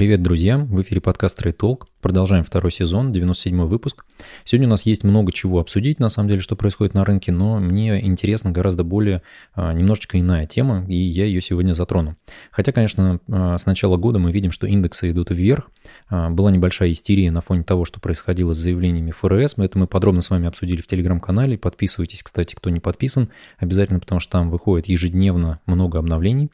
Привет, друзья! В эфире подкаст Trade Talk. Продолжаем второй сезон, 97 выпуск. Сегодня у нас есть много чего обсудить, на самом деле, что происходит на рынке, но мне интересна гораздо более а, немножечко иная тема, и я ее сегодня затрону. Хотя, конечно, а, с начала года мы видим, что индексы идут вверх. А, была небольшая истерия на фоне того, что происходило с заявлениями ФРС. Это мы подробно с вами обсудили в телеграм-канале. Подписывайтесь, кстати, кто не подписан, обязательно, потому что там выходит ежедневно много обновлений.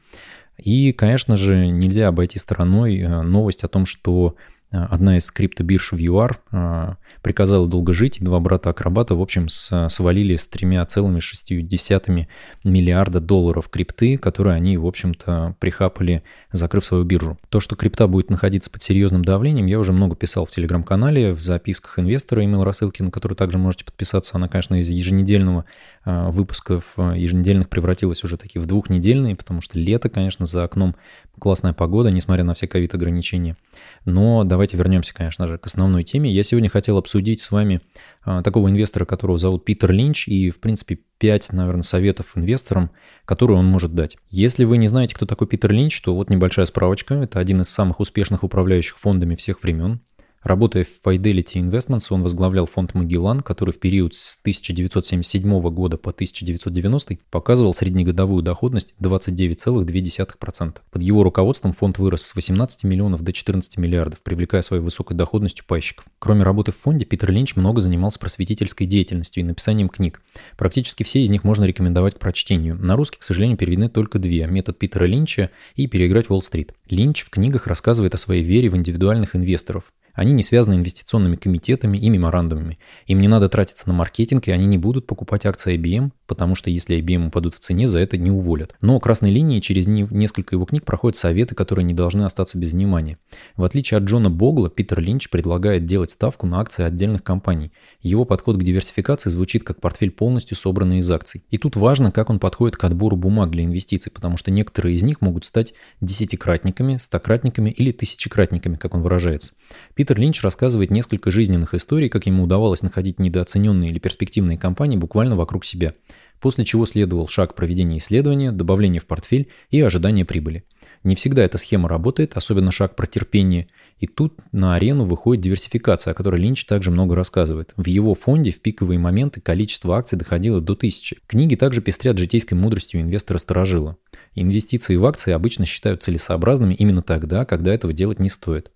И, конечно же, нельзя обойти стороной э, новость о том, что одна из криптобирж в ЮАР э, приказала долго жить, и два брата-акробата, в общем, свалили с тремя целыми десятыми миллиарда долларов крипты, которые они, в общем-то, прихапали, закрыв свою биржу. То, что крипта будет находиться под серьезным давлением, я уже много писал в телеграм-канале, в записках инвестора, email рассылки, на которую также можете подписаться. Она, конечно, из еженедельного выпусков еженедельных превратилась уже такие в двухнедельные, потому что лето, конечно, за окном классная погода, несмотря на все ковид-ограничения. Но давайте вернемся, конечно же, к основной теме. Я сегодня хотел обсудить с вами а, такого инвестора, которого зовут Питер Линч, и, в принципе, 5, наверное, советов инвесторам, которые он может дать. Если вы не знаете, кто такой Питер Линч, то вот небольшая справочка. Это один из самых успешных управляющих фондами всех времен. Работая в Fidelity Investments, он возглавлял фонд Магеллан, который в период с 1977 года по 1990 показывал среднегодовую доходность 29,2%. Под его руководством фонд вырос с 18 миллионов до 14 миллиардов, привлекая своей высокой доходностью пайщиков. Кроме работы в фонде, Питер Линч много занимался просветительской деятельностью и написанием книг. Практически все из них можно рекомендовать к прочтению. На русский, к сожалению, переведены только две – «Метод Питера Линча» и «Переиграть Уолл-стрит». Линч в книгах рассказывает о своей вере в индивидуальных инвесторов – они не связаны инвестиционными комитетами и меморандумами. Им не надо тратиться на маркетинг, и они не будут покупать акции IBM, потому что если IBM упадут в цене, за это не уволят. Но красной линией через несколько его книг проходят советы, которые не должны остаться без внимания. В отличие от Джона Богла, Питер Линч предлагает делать ставку на акции отдельных компаний. Его подход к диверсификации звучит как портфель полностью собранный из акций. И тут важно, как он подходит к отбору бумаг для инвестиций, потому что некоторые из них могут стать десятикратниками, стократниками или тысячекратниками, как он выражается. Питер Линч рассказывает несколько жизненных историй, как ему удавалось находить недооцененные или перспективные компании буквально вокруг себя, после чего следовал шаг проведения исследования, добавления в портфель и ожидания прибыли. Не всегда эта схема работает, особенно шаг про терпение, и тут на арену выходит диверсификация, о которой Линч также много рассказывает. В его фонде в пиковые моменты количество акций доходило до тысячи. Книги также пестрят житейской мудростью инвестора-сторожила. Инвестиции в акции обычно считают целесообразными именно тогда, когда этого делать не стоит.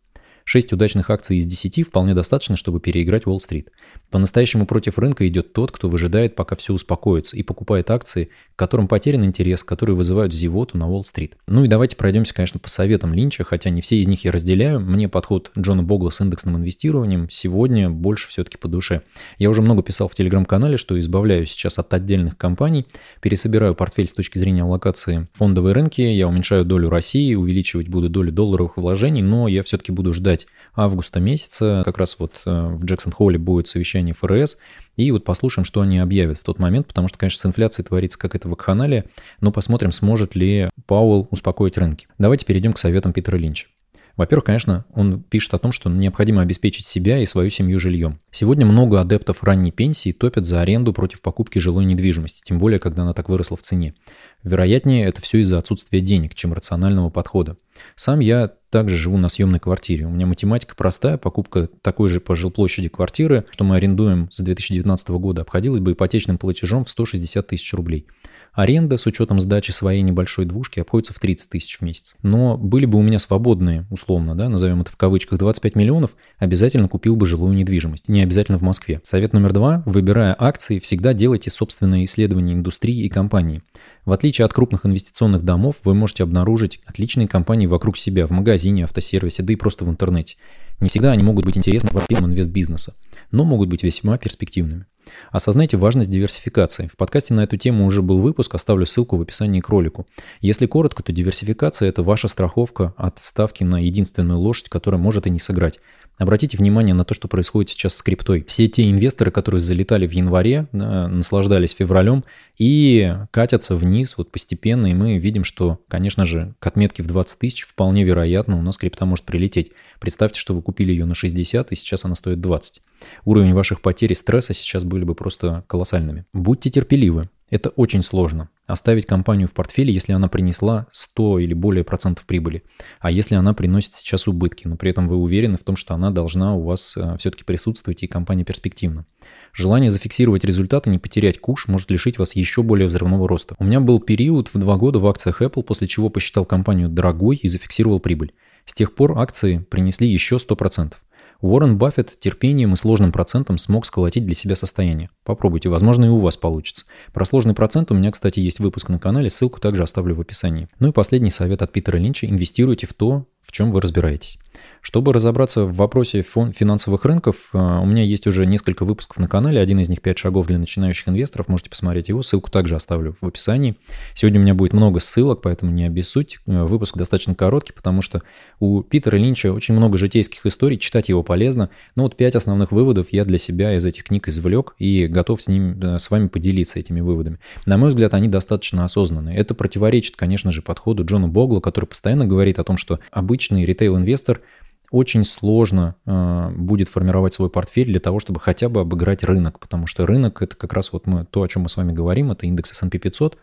6 удачных акций из 10 вполне достаточно, чтобы переиграть Уолл-стрит. По-настоящему против рынка идет тот, кто выжидает, пока все успокоится, и покупает акции, которым потерян интерес, которые вызывают зевоту на Уолл-стрит. Ну и давайте пройдемся, конечно, по советам Линча, хотя не все из них я разделяю. Мне подход Джона Богла с индексным инвестированием сегодня больше все-таки по душе. Я уже много писал в телеграм-канале, что избавляюсь сейчас от отдельных компаний, пересобираю портфель с точки зрения аллокации фондовой рынки, я уменьшаю долю России, увеличивать буду долю долларовых вложений, но я все-таки буду ждать ждать августа месяца. Как раз вот э, в Джексон-Холле будет совещание ФРС. И вот послушаем, что они объявят в тот момент, потому что, конечно, с инфляцией творится как это вакханалия, но посмотрим, сможет ли Пауэлл успокоить рынки. Давайте перейдем к советам Питера Линча. Во-первых, конечно, он пишет о том, что необходимо обеспечить себя и свою семью жильем. Сегодня много адептов ранней пенсии топят за аренду против покупки жилой недвижимости, тем более, когда она так выросла в цене. Вероятнее, это все из-за отсутствия денег, чем рационального подхода. Сам я также живу на съемной квартире. У меня математика простая, покупка такой же по жилплощади квартиры, что мы арендуем с 2019 года, обходилась бы ипотечным платежом в 160 тысяч рублей. Аренда с учетом сдачи своей небольшой двушки обходится в 30 тысяч в месяц. Но были бы у меня свободные, условно, да, назовем это в кавычках, 25 миллионов, обязательно купил бы жилую недвижимость. Не обязательно в Москве. Совет номер два. Выбирая акции, всегда делайте собственное исследование индустрии и компании. В отличие от крупных инвестиционных домов, вы можете обнаружить отличные компании вокруг себя, в магазине, автосервисе, да и просто в интернете. Не всегда они могут быть интересны квартирам инвестбизнеса, но могут быть весьма перспективными. Осознайте важность диверсификации. В подкасте на эту тему уже был выпуск, оставлю ссылку в описании к ролику. Если коротко, то диверсификация – это ваша страховка от ставки на единственную лошадь, которая может и не сыграть. Обратите внимание на то, что происходит сейчас с криптой. Все те инвесторы, которые залетали в январе, да, наслаждались февралем и катятся вниз вот постепенно, и мы видим, что, конечно же, к отметке в 20 тысяч вполне вероятно у нас крипта может прилететь. Представьте, что вы купили ее на 60, и сейчас она стоит 20. Уровень ваших потерь и стресса сейчас были бы просто колоссальными. Будьте терпеливы. Это очень сложно. Оставить компанию в портфеле, если она принесла 100 или более процентов прибыли. А если она приносит сейчас убытки, но при этом вы уверены в том, что она должна у вас э, все-таки присутствовать и компания перспективна. Желание зафиксировать результаты, не потерять куш, может лишить вас еще более взрывного роста. У меня был период в два года в акциях Apple, после чего посчитал компанию дорогой и зафиксировал прибыль. С тех пор акции принесли еще 100%. Уоррен Баффет терпением и сложным процентом смог сколотить для себя состояние. Попробуйте, возможно и у вас получится. Про сложный процент у меня, кстати, есть выпуск на канале, ссылку также оставлю в описании. Ну и последний совет от Питера Линча – инвестируйте в то, в чем вы разбираетесь. Чтобы разобраться в вопросе финансовых рынков, а, у меня есть уже несколько выпусков на канале. Один из них «5 шагов для начинающих инвесторов». Можете посмотреть его. Ссылку также оставлю в описании. Сегодня у меня будет много ссылок, поэтому не обессудьте. Э, выпуск достаточно короткий, потому что у Питера Линча очень много житейских историй. Читать его полезно. Но вот пять основных выводов я для себя из этих книг извлек и готов с, ним, э, с вами поделиться этими выводами. На мой взгляд, они достаточно осознанные. Это противоречит, конечно же, подходу Джона Богла, который постоянно говорит о том, что обычный ритейл-инвестор – очень сложно э, будет формировать свой портфель для того, чтобы хотя бы обыграть рынок, потому что рынок это как раз вот мы, то, о чем мы с вами говорим, это индекс S&P 500,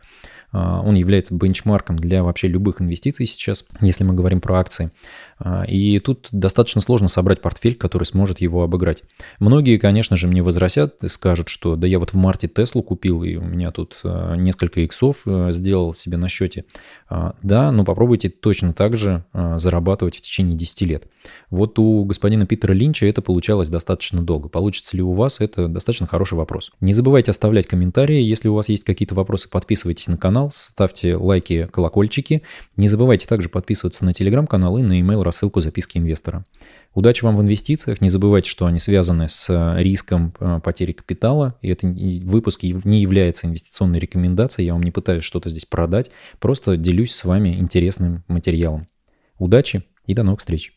а, он является бенчмарком для вообще любых инвестиций сейчас, если мы говорим про акции. А, и тут достаточно сложно собрать портфель, который сможет его обыграть. Многие, конечно же, мне возразят и скажут, что да я вот в марте Теслу купил, и у меня тут а, несколько иксов э, сделал себе на счете. Да, но попробуйте точно так же зарабатывать в течение 10 лет. Вот у господина Питера Линча это получалось достаточно долго. Получится ли у вас, это достаточно хороший вопрос. Не забывайте оставлять комментарии. Если у вас есть какие-то вопросы, подписывайтесь на канал ставьте лайки, колокольчики. Не забывайте также подписываться на телеграм-канал и на email рассылку записки инвестора. Удачи вам в инвестициях. Не забывайте, что они связаны с э, риском э, потери капитала. И это выпуск не является инвестиционной рекомендацией. Я вам не пытаюсь что-то здесь продать. Просто делюсь с вами интересным материалом. Удачи и до новых встреч.